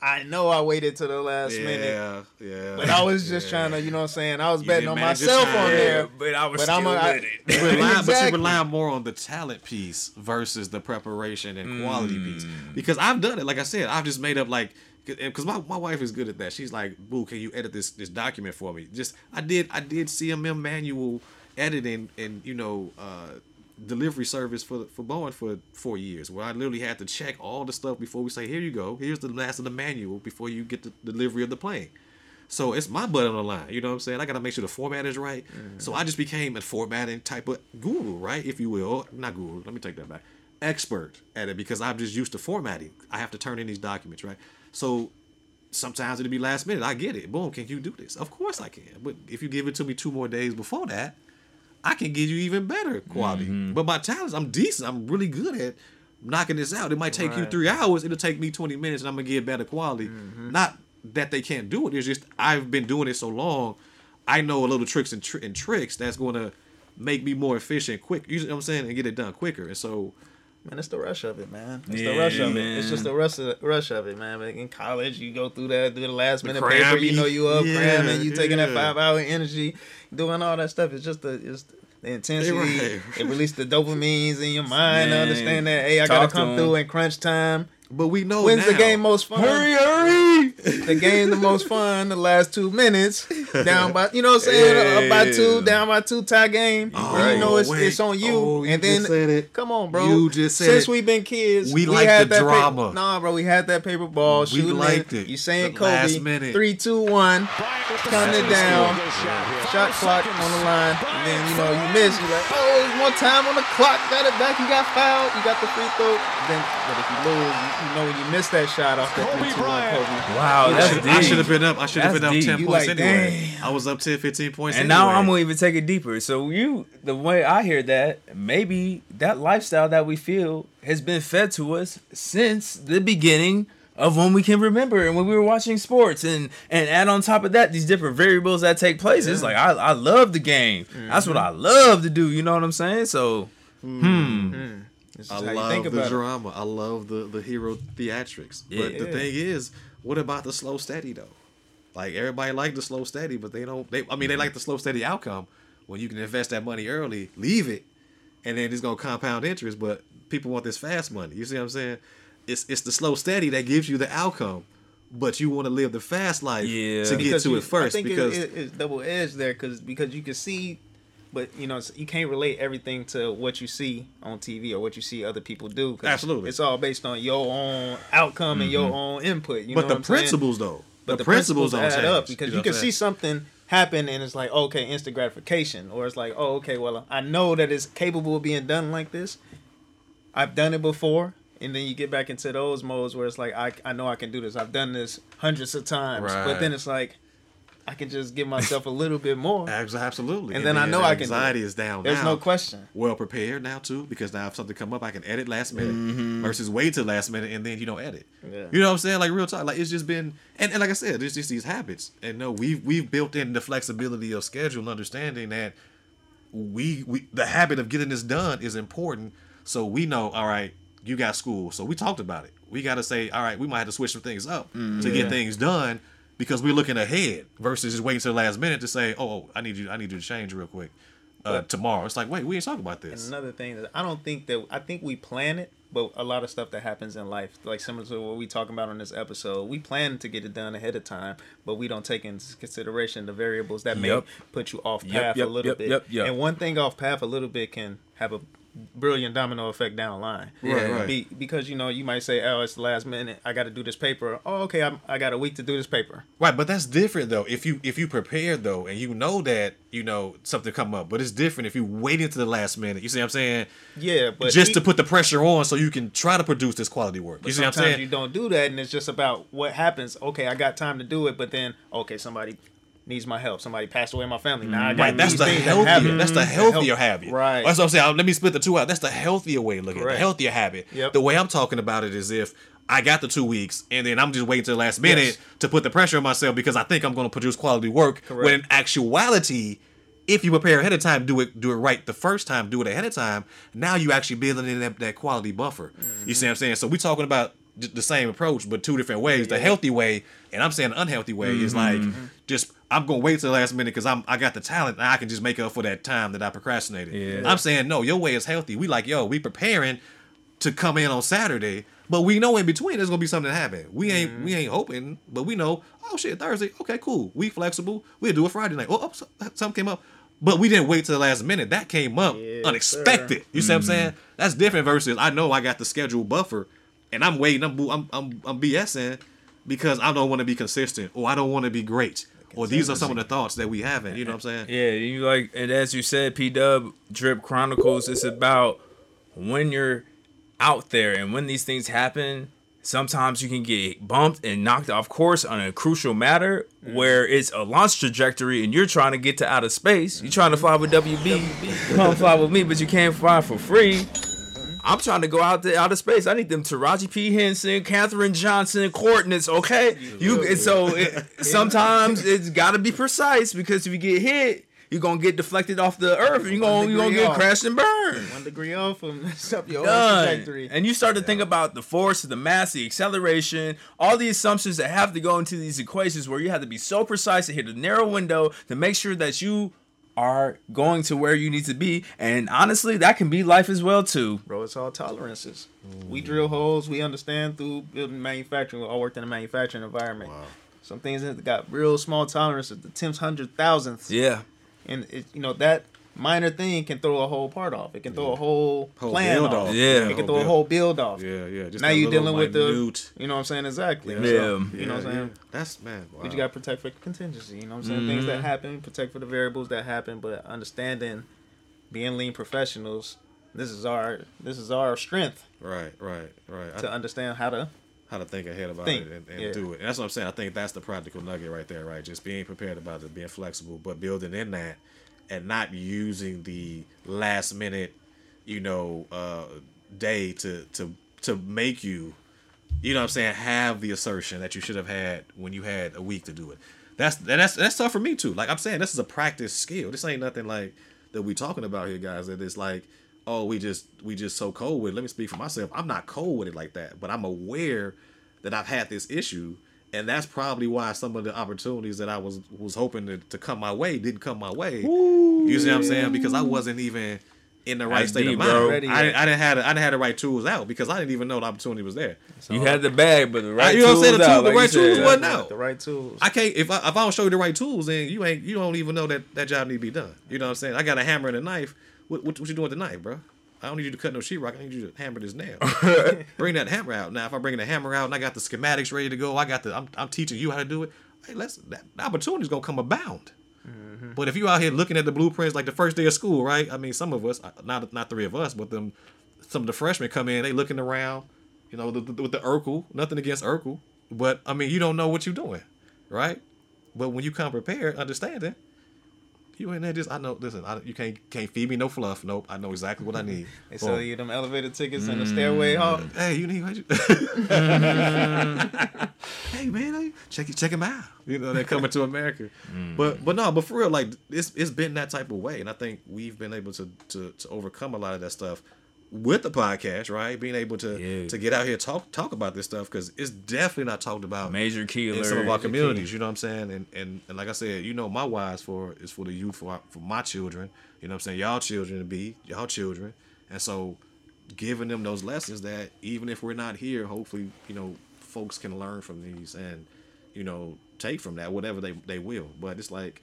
I know I waited to the last minute. yeah, yeah. But I was just yeah. trying to, you know what I'm saying? I was You betting on myself on there. but I was But still I'm a- I- with it. You rely, but you Exactly. rely more on the talent piece versus the preparation and quality piece. Mm. Because I've done it, like I said, I've just made up like because my, my wife is good at that. She's like, "Boo, can you edit this this document for me?" Just I did I did CMM manual editing and you know uh, delivery service for for Boeing for four years, where I literally had to check all the stuff before we say, "Here you go, here's the last of the manual before you get the delivery of the plane." So it's my butt on the line. You know what I'm saying? I gotta make sure the format is right. Mm-hmm. So I just became a formatting type of guru, right? If you will. Not guru, let me take that back. Expert at it because I'm just used to formatting. I have to turn in these documents, right? So sometimes it'll be last minute. I get it. Boom, can you do this? Of course I can. But if you give it to me two more days before that, I can give you even better quality. Mm-hmm. But my talents, I'm decent. I'm really good at knocking this out. It might take you three hours. It'll take me 20 minutes and I'm going to get better quality. Mm-hmm. Not that they can't do it. It's just I've been doing it so long. I know a little tricks and, tr- and tricks that's going to make me more efficient quick. You know what I'm saying? And get it done quicker. And so, Man, it's the rush of it, man. It's Yeah, the rush of man. it. It's just the rush of, rush of it, man. Like in college, you go through that, do the last minute paper. You know, you up Yeah, cramming, you taking that five hour energy, doing all that stuff. It's just the it's the intensity. Right. It released the dopamines in your mind Man, understand that hey, I talk gotta come through in crunch time. But we know When's now. the game most fun? hurry! Hurry! The game the most fun the last two minutes down by you know what I'm saying up by two down by two tie game Oh, you know it's, it's on you Oh, you and then just said it. come on bro You just said since we've been kids We like had the that paper- drama. nah bro we had that paper ball We shooting liked it. it. you saying The Kobe last minute. three two one counting it down shot clock on the line and then you know you miss you like oh there's more time on the clock got it back you got fouled you got the free throw then but if you lose you, you know when you miss that shot off that three two one Kobe Wow, I that's should- deep. I should have been up. I should have That's been up deep. 10 You points like, anyway. dang. I was up 10, 15 points And anyway. now I'm gonna even take it deeper. So you, the way I hear that, maybe that lifestyle that we feel has been fed to us since the beginning of when we can remember and when we were watching sports and and add on top of that these different variables that take place. It's like I, I love the game. That's what I love to do. You know what I'm saying? So hmm. This is I how you love think the about it. drama. I love the, the hero theatrics. But the thing is, what about the slow steady though? Like everybody like the slow steady, but they don't. They I mean they like the slow steady outcome when you can invest that money early, leave it, and then it's gonna compound interest. But people want this fast money. You see what I'm saying? It's it's the slow steady that gives you the outcome, but you want to live the fast life Yeah. to get Because to you- it first I think because it, it, it's double edged there because because you can see, but you know you can't relate everything to what you see on TV or what you see other people do. Absolutely. it's all based on your own outcome and your mm-hmm. own input. You but know the what I'm saying? principles though, but the, principles, don't add change, up because you, know can see something happen and it's like okay instant gratification or it's like oh okay well I know that it's capable of being done like this. I've done it before. And then you get back into those modes where it's like I, I know I can do this. I've done this hundreds of times. right. But then it's like I can just give myself a little bit more. Absolutely. And then I know I can Anxiety is down. Now. There's now. no question. Well prepared now too, because now if something come up, I can edit last minute Mm-hmm. versus wait till last minute and then you don't edit. Yeah. You know what I'm saying? Like real talk. Like it's just been and, and like I said, there's just these habits. And no, we've we've built in the flexibility of schedule and understanding that we we the habit of getting this done is important. So we know, all right, you got school. So we talked about it. We got to say, all right, we might have to switch some things up to Yeah. get things done because we're looking ahead versus just waiting till the last minute to say, oh, oh, I need you, I need you to change real quick uh, But- tomorrow. It's like, wait, we ain't talking about And this. another thing that I don't think that I think we plan it, but a lot of stuff that happens in life, like similar to what we talking about on this episode, we plan to get it done ahead of time, but we don't take into consideration the variables that may put you off path yep, a little yep, bit. yep, yep. And one thing off path a little bit can have a brilliant domino effect down the line. Right, right. Be, because you know you might say, "Oh, it's the last minute. I got to do this paper." Oh, okay, I'm, I got a week to do this paper. Right, but that's different though. If you if you prepare though and you know that you know something come up, but it's different if you wait until the last minute. You see what I'm saying? Yeah, but just e- to put the pressure on so you can try to produce this quality work. You see what I'm saying? you don't do that, and it's just about what happens. Okay, I got time to do it, but then okay, somebody needs my help. Somebody passed away in my family. Now I mm. got Right, that's the healthier. happen. That's the mm. The healthier habit. Right. That's what I'm saying. Let me split the two out. That's the healthier way of looking at it. Correct. The healthier habit. Yep. The way I'm talking about it is if I got the two weeks and then I'm just waiting till the last minute Yes. to put the pressure on myself because I think I'm going to produce quality work. Correct. When in actuality, if you prepare ahead of time, do it do it right the first time, do it ahead of time. Now you actually building in that, that quality buffer. You see what I'm saying? So we're talking about the same approach, but two different ways. The healthy way, and I'm saying the unhealthy way, is like mm-hmm. just I'm gonna wait till the last minute because I'm I got the talent and I can just make up for that time that I procrastinated. Yeah. I'm saying no, your way is healthy. We like yo, we preparing to come in on Saturday, but we know in between there's gonna be something happen. We ain't mm-hmm. we ain't hoping, but we know. Oh shit, Thursday. Okay, cool. We flexible. We'll do it Friday night. Oh, oh uh, something came up, but we didn't wait till the last minute. That came up Yes, unexpected. sir. You see what I'm mm-hmm. saying? That's different versus I know I got the schedule buffer, and I'm waiting. I'm I'm I'm, I'm BSing because I don't want to be consistent or I don't want to be great. Or these are some of the thoughts that we haven't. You know what I'm saying? Yeah, you like, and as you said, P Dub Drip Chronicles. It's about when you're out there and when these things happen. Sometimes you can get bumped and knocked off course on a crucial matter mm. where it's a launch trajectory and you're trying to get to outer space. You're trying to fly with WB. Come fly with me, but you can't fly for free. I'm trying to go out to outer space. I need them Taraji P. Henson, Katherine Johnson coordinates, okay? You and so it, sometimes it's got to be precise because if you get hit, you're gonna get deflected off the earth. And you're gonna you gonna get off. crashed and burned. One degree off and mess up your Done. trajectory. And you start to think about the force, the mass, the acceleration, all the assumptions that have to go into these equations where you have to be so precise to hit a narrow window to make sure that you are going to where you need to be. And honestly, that can be life as well too. Bro, it's all tolerances. Mm. We drill holes. We understand through building manufacturing. We all worked in a manufacturing environment. Wow. Some things that got real small tolerances, the tenth hundred thousandths, Yeah. and it, you know that minor thing can throw a whole part off. It can throw a whole, Whole plan build off. off. Yeah. it can throw a whole build off. Yeah, yeah. Just now you're little dealing with the, minute- you know what I'm saying exactly. Yeah. So, Yeah. you know what I'm saying. That's man. Wow. But you got to protect for contingency. You know what I'm saying? Things that mm-hmm. happen, protect for the variables that happen. But understanding, being lean professionals, this is our this is our strength right, right, right. I- to understand how to. how to think ahead about Think, it and, and yeah. do it. And that's what I'm saying. I think that's the practical nugget right there, right? Just being prepared about it, being flexible, but building in that and not using the last minute, you know, uh, day to to to make you, you know what I'm saying, have the assertion that you should have had when you had a week to do it. That's and that's that's tough for me too. Like I'm saying, this is a practice skill. This ain't nothing like that we talking about here, guys. That it's like, oh, we just we just so cold with it. Let me speak for myself. I'm not cold with it like that, but I'm aware that I've had this issue, and that's probably why some of the opportunities that I was was hoping to, to come my way didn't come my way. you see what I'm saying? Because I wasn't even in the right That's state deep, of mind. bro. I. I didn't have the, I didn't have the right tools out because I didn't even know the opportunity was there. You had the bag, but the right you know what I'm saying? tools The out, tool- the like you right tools said. wasn't out. The right tools. I can't if I, if I don't show you the right tools, then you ain't you don't even know that that job need to be done. You know what I'm saying? I got a hammer and a knife. What what, what you doing with the knife, bro? I don't need you to cut no sheetrock. I need you to hammer this nail. bring that hammer out. Now, if I bring the hammer out and I got the schematics ready to go, I got the I'm, I'm teaching you how to do it. Hey, let's that the opportunity's gonna come abound. But if you out here looking at the blueprints like the first day of school, right? I mean, some of us, uh, not not three of us, but them, some of the freshmen come in, they looking around, you know, the, the, with the Urkel. Nothing against Urkel, but I mean, you don't know what you're doing, right? But when you come prepared, understanding, you ain't there just I know. Listen, I, you can't can't feed me no fluff. Nope, I know exactly what I need. They sell Boom. you them elevator tickets and the Mm. stairway hall. Hey, you need what you? hey man, hey, check it, check him out. You know they're coming to America, but but no, but for real, like it's it's been that type of way, and I think we've been able to to, to overcome a lot of that stuff with the podcast, right? Being able to Yeah. to get out here talk talk about this stuff because it's definitely not talked about Major key in some of our communities. You know what I'm saying? And and and like I said, you know, my wise for is for the youth, for for my children. You know what I'm saying? Y'all children to be y'all children, and so giving them those lessons that even if we're not here, hopefully you know folks can learn from these and you know take from that whatever they they will. But it's like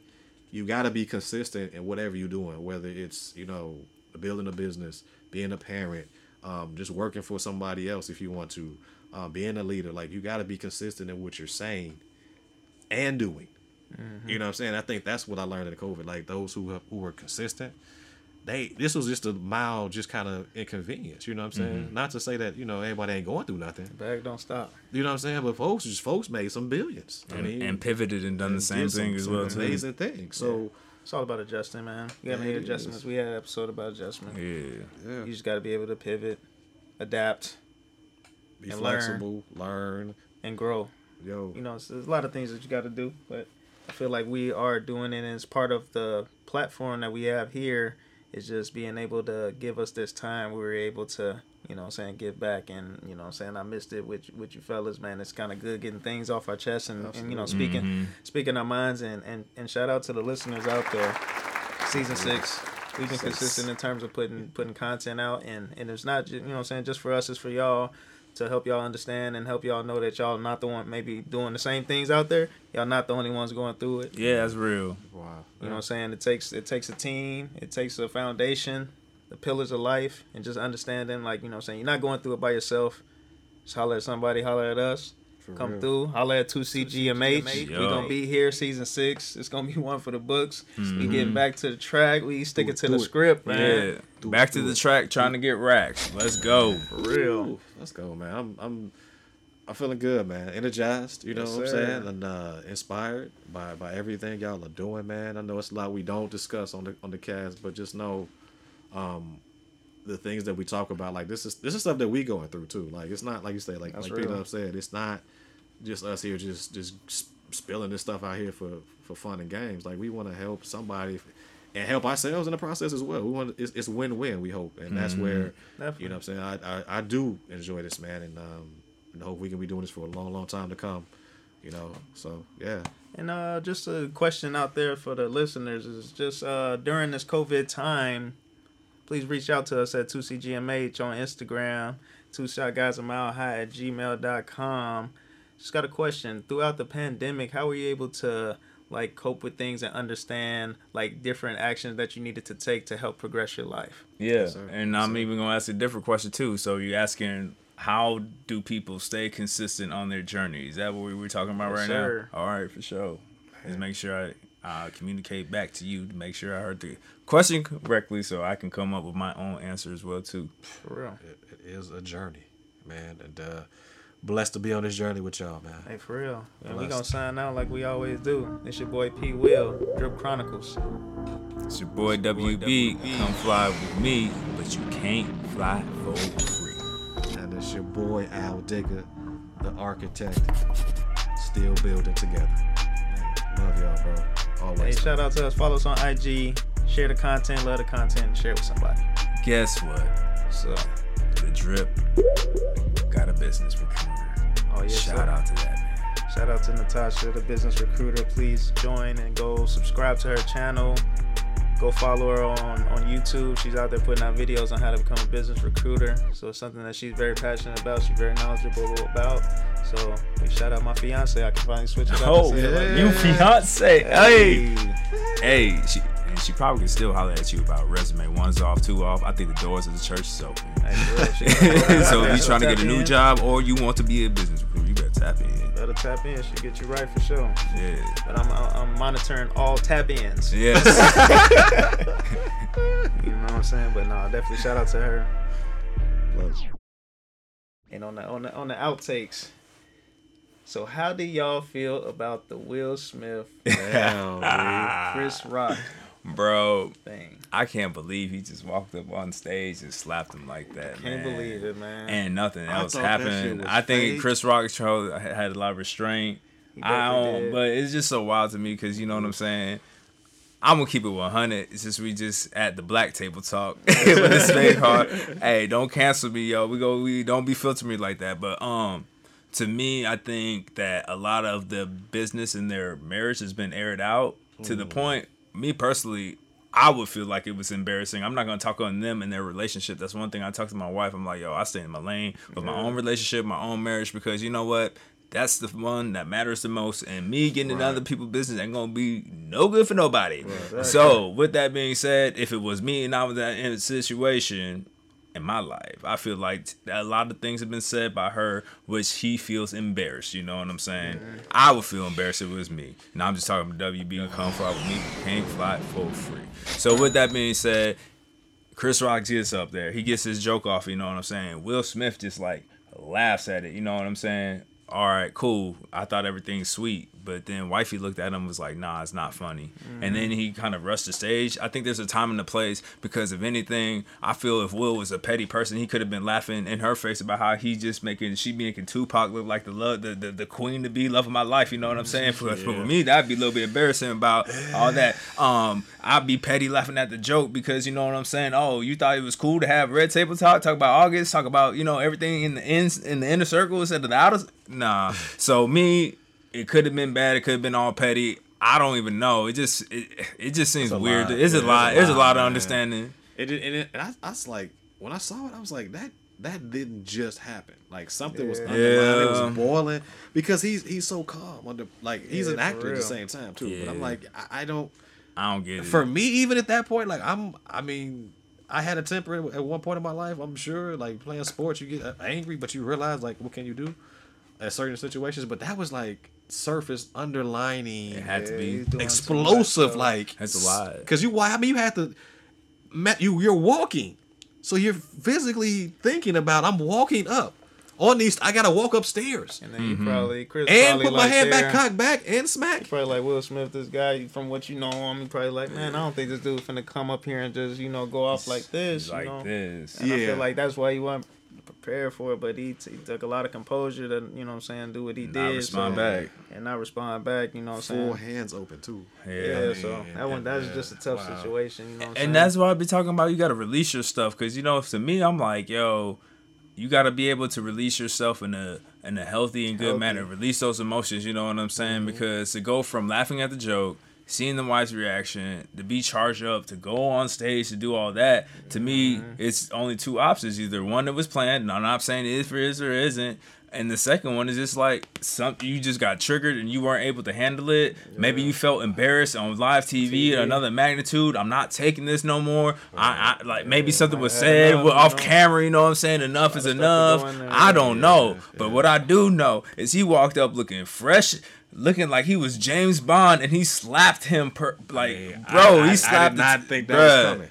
you got to be consistent in whatever you're doing, whether it's you know building a business, being a parent, um, just working for somebody else if you want to, um, being a leader. Like you got to be consistent in what you're saying and doing. You know what I'm saying? I think that's what I learned in COVID. Like those who have, who were consistent, they this was just a mild, just kind of inconvenience. You know what I'm saying? Not to say that you know everybody ain't going through nothing. Bag don't stop. You know what I'm saying? But folks, just folks made some billions. I and, mean, and pivoted and done the same did some- thing as some well too. Amazing things. So It's all about adjusting, man. You gotta make adjustments. We had an episode about adjustment. Yeah. yeah, You just gotta be able to pivot, adapt, be and flexible, learn. and grow. Yo, You know, there's a lot of things that you got to do, but I feel like we are doing it, as part of the platform that we have here. Is just being able to give us this time. We were able to, you know, what I'm saying give back, and you know, what I'm saying I missed it with with you fellas, man. It's kind of good getting things off our chest, and, and you know, speaking mm-hmm. speaking our minds, and and and shout out to the listeners out there. Season six. We've been Six. consistent in terms of putting putting content out, and and it's not you know what I'm saying just for us, it's for y'all to help y'all understand and help y'all know that y'all not the one maybe doing the same things out there. Y'all not the only ones going through it. Yeah, that's real. wow. You know what I'm saying? It takes it takes a team, it takes a foundation, the pillars of life, and just understanding like, you know what I'm saying, you're not going through it by yourself. Just holler at somebody, holler at us. For Come real. through, holler at 2CGMH. we Yo. gonna be here season six. It's gonna be one for the books. We Mm-hmm. getting back to the track. We sticking to do the it. script, man. Yeah. Do it, Back to the it. track, trying to get racks. Let's go. For real. Ooh, let's go, man. I'm I'm I'm feeling good, man. Energized, you know Yes, what I'm sir. saying, and uh, inspired by by everything y'all are doing, man. I know it's a lot we don't discuss on the on the cast, but just know, um, the things that we talk about, like this is this is stuff that we going through too. Like it's not like you say, like That's like real. Peter said, it's not just us here just just spilling this stuff out here for for fun and games. Like we want to help somebody. And help ourselves in the process as well. We want it's, it's win win. We hope, and that's where Definitely. you know what I'm saying? I, I, I do enjoy this, man, and um, and hope we can be doing this for a long, long time to come. You know, so yeah. And uh, just a question out there for the listeners is just uh, during this COVID time, please reach out to us at 2CGMH on Instagram, two shot guys a mile high at gmail.com. Just got a question. Throughout the pandemic, how were you able to like cope with things and understand like different actions that you needed to take to help progress your life? Yeah, sir. and I'm even gonna ask a different question too. So you're asking how do people stay consistent on their journey? Is that what we were talking about Yes, right sir. now? All right, for sure. Just make sure I uh, communicate back to you to make sure I heard the question correctly, so I can come up with my own answer as well too. For real. It, it is a journey, man, and uh, blessed to be on this journey with y'all, man. Hey, for real. And we gonna sign out like we always do. It's your boy P. Will, Drip Chronicles. It's your boy WB. Come fly with me, but you can't fly for free. And it's your boy Al Digger, the architect, still building together. Love y'all, bro. Hey, shout out to us. Follow us on IG. Share the content, love the content, share it with somebody. Guess what? So, The drip got a business recruiter. oh yes, Shout sir. out to that man. Shout out to Natasha, the business recruiter. Please join and go subscribe to her channel. Go follow her on, on YouTube. She's out there putting out videos on how to become a business recruiter. So it's something that she's very passionate about. She's very knowledgeable about. So shout out my fiance. I can finally switch it up. Oh, and say it like you fiance. Hey. Hey. Hey, she and she probably can still holler at you about resume. One's off, two off. I think the doors of the church is open. Hey, for real, she- so if you're trying to get a new job or you want to be a business recruiter, you better tap in. Better tap in. She get you right for sure. Yeah. But I'm, I'm monitoring all tap ins. Yes. You know what I'm saying? But no, definitely shout out to her. Love. And on the on the on the outtakes. So how do y'all feel about the Will Smith Damn, Chris Rock Bro, thing? I can't believe he just walked up on stage and slapped him like that. I can't man. believe it, man. And nothing I else thought that shit happened. I think fake. Chris Rock show had a lot of restraint. I don't, did. but it's just so wild to me because you know what I'm saying. I'm gonna keep it 100. It's just we just at the black table talk with this fake heart. Hey, don't cancel me, yo. We go. We don't be filtering me like that. But um, to me, I think that a lot of the business in their marriage has been aired out to the point. Me personally, I would feel like it was embarrassing. I'm not gonna talk on them and their relationship. That's one thing I talk to my wife. I'm like, yo, I stay in my lane with my own relationship, my own marriage, because you know what? That's the one that matters the most. And me getting into Right. other people's business ain't gonna be no good for nobody. So with that being said, if it was me and I was in a situation in my life, I feel like a lot of things have been said by her, which he feels embarrassed. You know what I'm saying? I would feel embarrassed if it was me. Now I'm just talking about WB and come fly with me. Can't fly for free. So with that being said, Chris Rock gets up there. He gets his joke off, you know what I'm saying? Will Smith just like laughs at it, you know what I'm saying? All right, cool. I thought everything's sweet. But then wifey looked at him and was like, nah, it's not funny. And then he kind of rushed the stage. I think there's a time and a place because if anything, I feel if Will was a petty person, he could have been laughing in her face about how he just making she making Tupac look like the love the, the, the queen to be, love of my life, you know what I'm saying? For, for me, that'd be a little bit embarrassing about all that. Um, I'd be petty laughing at the joke because you know what I'm saying. Oh, you thought it was cool to have red table talk, talk about August, talk about you know everything in the ins in the inner circle instead of the outer. Nah. So me, it could have been bad. It could have been all petty. I don't even know. It just it, it just seems a weird. lot. It's Yeah, a it's a lot. There's a lot, lot of understanding. It did, and, it, and I, I was like, when I saw it, I was like, that that didn't just happen. Like something was Yeah. underlying. It was boiling because he's he's so calm under like he's Yeah, an actor at the same time too. But I'm like, I, I don't. I don't get it. For me, even at that point, like I'm, I mean, I had a temper at one point in my life. I'm sure, like playing sports, you get uh, angry, but you realize like, what can you do at certain situations? But that was like surface underlining it had to be. he's doing too much explosive like That's a lot. because you why i mean you have to ma- you you're walking so you're physically thinking about i'm walking up on these i gotta walk upstairs And then you mm-hmm. probably Chris and probably put my like head there, back cock back and smack Probably like Will Smith, this guy from what you know him, he probably like, man, I don't think this dude finna come up here and just you know go off like this, you like know. this. And I Yeah. feel like that's why he wasn't prepared for it, but he, he took a lot of composure to you know what I'm saying do what he Not did, respond so- back. and not respond back. You know what I'm full hands open too Yeah. Yeah, so man, that one and, that's uh, just a tough wow. situation. You know what I'm saying? and that's why I be talking about. You got to release your stuff because you know, if to me, I'm like, yo, you got to be able to release yourself in a in a healthy and good Healthy. manner. Release those emotions. You know what I'm saying? Because to go from laughing at the joke. Seeing the wife's reaction, to be charged up, to go on stage, to do all that, to me, mm-hmm. it's only two options. Either one that was planned, and I'm not saying it is for is or isn't, and the second one is just like some you just got triggered and you weren't able to handle it. Maybe you felt embarrassed on live TV, at another magnitude. I'm not taking this no more. I, I like maybe something was said enough, off know? camera. You know what I'm saying? Enough is enough. go in there. I don't know, Yeah, but what I do know is he walked up looking fresh. Looking like he was James Bond, and he slapped him per like, Man, bro. I- I- he slapped. I did not the- think that bruh. was coming.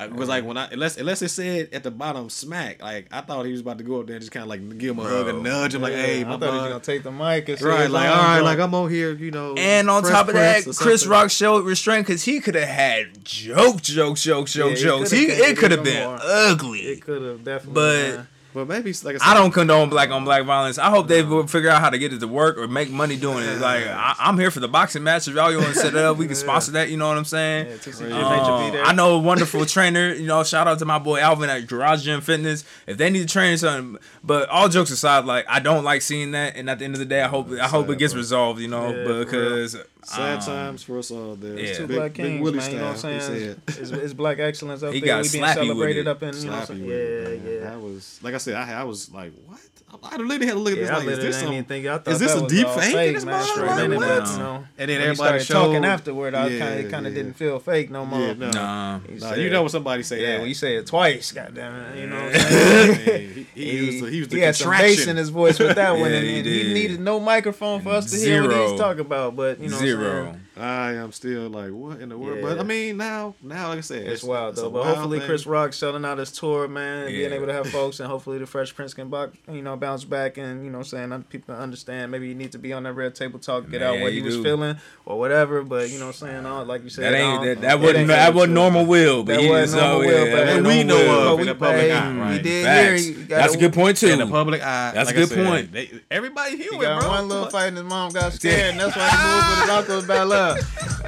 I was like when I unless unless it said at the bottom smack, like I thought he was about to go up there and just kind of like give him a hug and Bro. nudge him like, hey, I my thought he was gonna take the mic and say Right, like all right, like I'm on here, you know. And on Fresh top of that, Chris. Rock showed restraint because he could have had joke, joke, joke, joke, he jokes. He, it could have it been more. ugly. it could have definitely. But- man. But maybe like I, said, I don't condone black on black violence. I hope they will figure out how to get it to work or make money doing it. Like I, I'm here for the boxing match. If y'all want to set it up, we can sponsor that. You know what I'm saying? Yeah, Um, Major be there. I know a wonderful trainer. You know, shout out to my boy Alvin at Garage Gym Fitness. If they need to train something, but all jokes aside, like I don't like seeing that. And at the end of the day, I hope I hope it gets bro. resolved. You know, Yeah, for real. because sad um, times for us all there. yeah. Two Big, black kings, Willie man. You know what I'm saying? said. It's, it's black excellence up He there. got We being celebrated up in, you know what I'm saying? with it, Yeah, yeah. That was like I said. I, I was like, what? I literally had to look at this Yeah, I like, is this some? even think. Is this a deep all fake in fake, this man. Like, what? you know, And then when everybody started showed talking afterward. I Yeah, kind of kind of yeah. didn't feel fake no more. Yeah, no. Nah. He Nah, said- you know when somebody say Yeah, that. when you say it twice, goddamn it, you know what I'm saying? he, he, used the, he used the he had some bass in his voice with that one, Yeah, and, he and he, did. needed no microphone for us to hear what Zero. he's talking about. But you know, Zero. I am still like, what in the world? Yeah. But I mean, now, now, like I said, It's wild it's a though. But hopefully. Chris Rock selling out his tour, man, and being able to have folks, and hopefully the Fresh Prince can, buck, you know, bounce back, and you know, what I'm saying people can understand. Maybe you need to be on that red table talk, get out Man, what he you was do. feeling or whatever. But you know, what I'm saying all like you said, That ain't that, that wasn't ain't that wasn't normal will, but That he wasn't is normal will, yeah, but that that wasn't we normal know will. of But in we, the public hey, eye, we right? did Facts. hear. You got That's a good point too. in the public eye. That's like a I good said, point. They, everybody He human, got bro. one little fight and his mom got scared, and that's why he moved with his uncle's bad luck.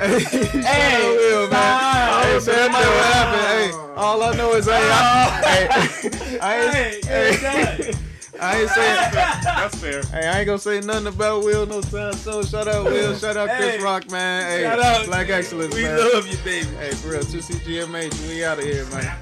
Hey, Will, man. Hey, man, what happened. Hey, all I know is, hey, I, hey, I ain't, hey, I ain't saying. That's fair. hey, I ain't gonna say nothing about Will no time. So shout out Will, shout out Chris Hey, Rock, man. Hey, shout out. Black Excellence, We man. love you, baby. Hey, for real, two CGMH, we out of here, man.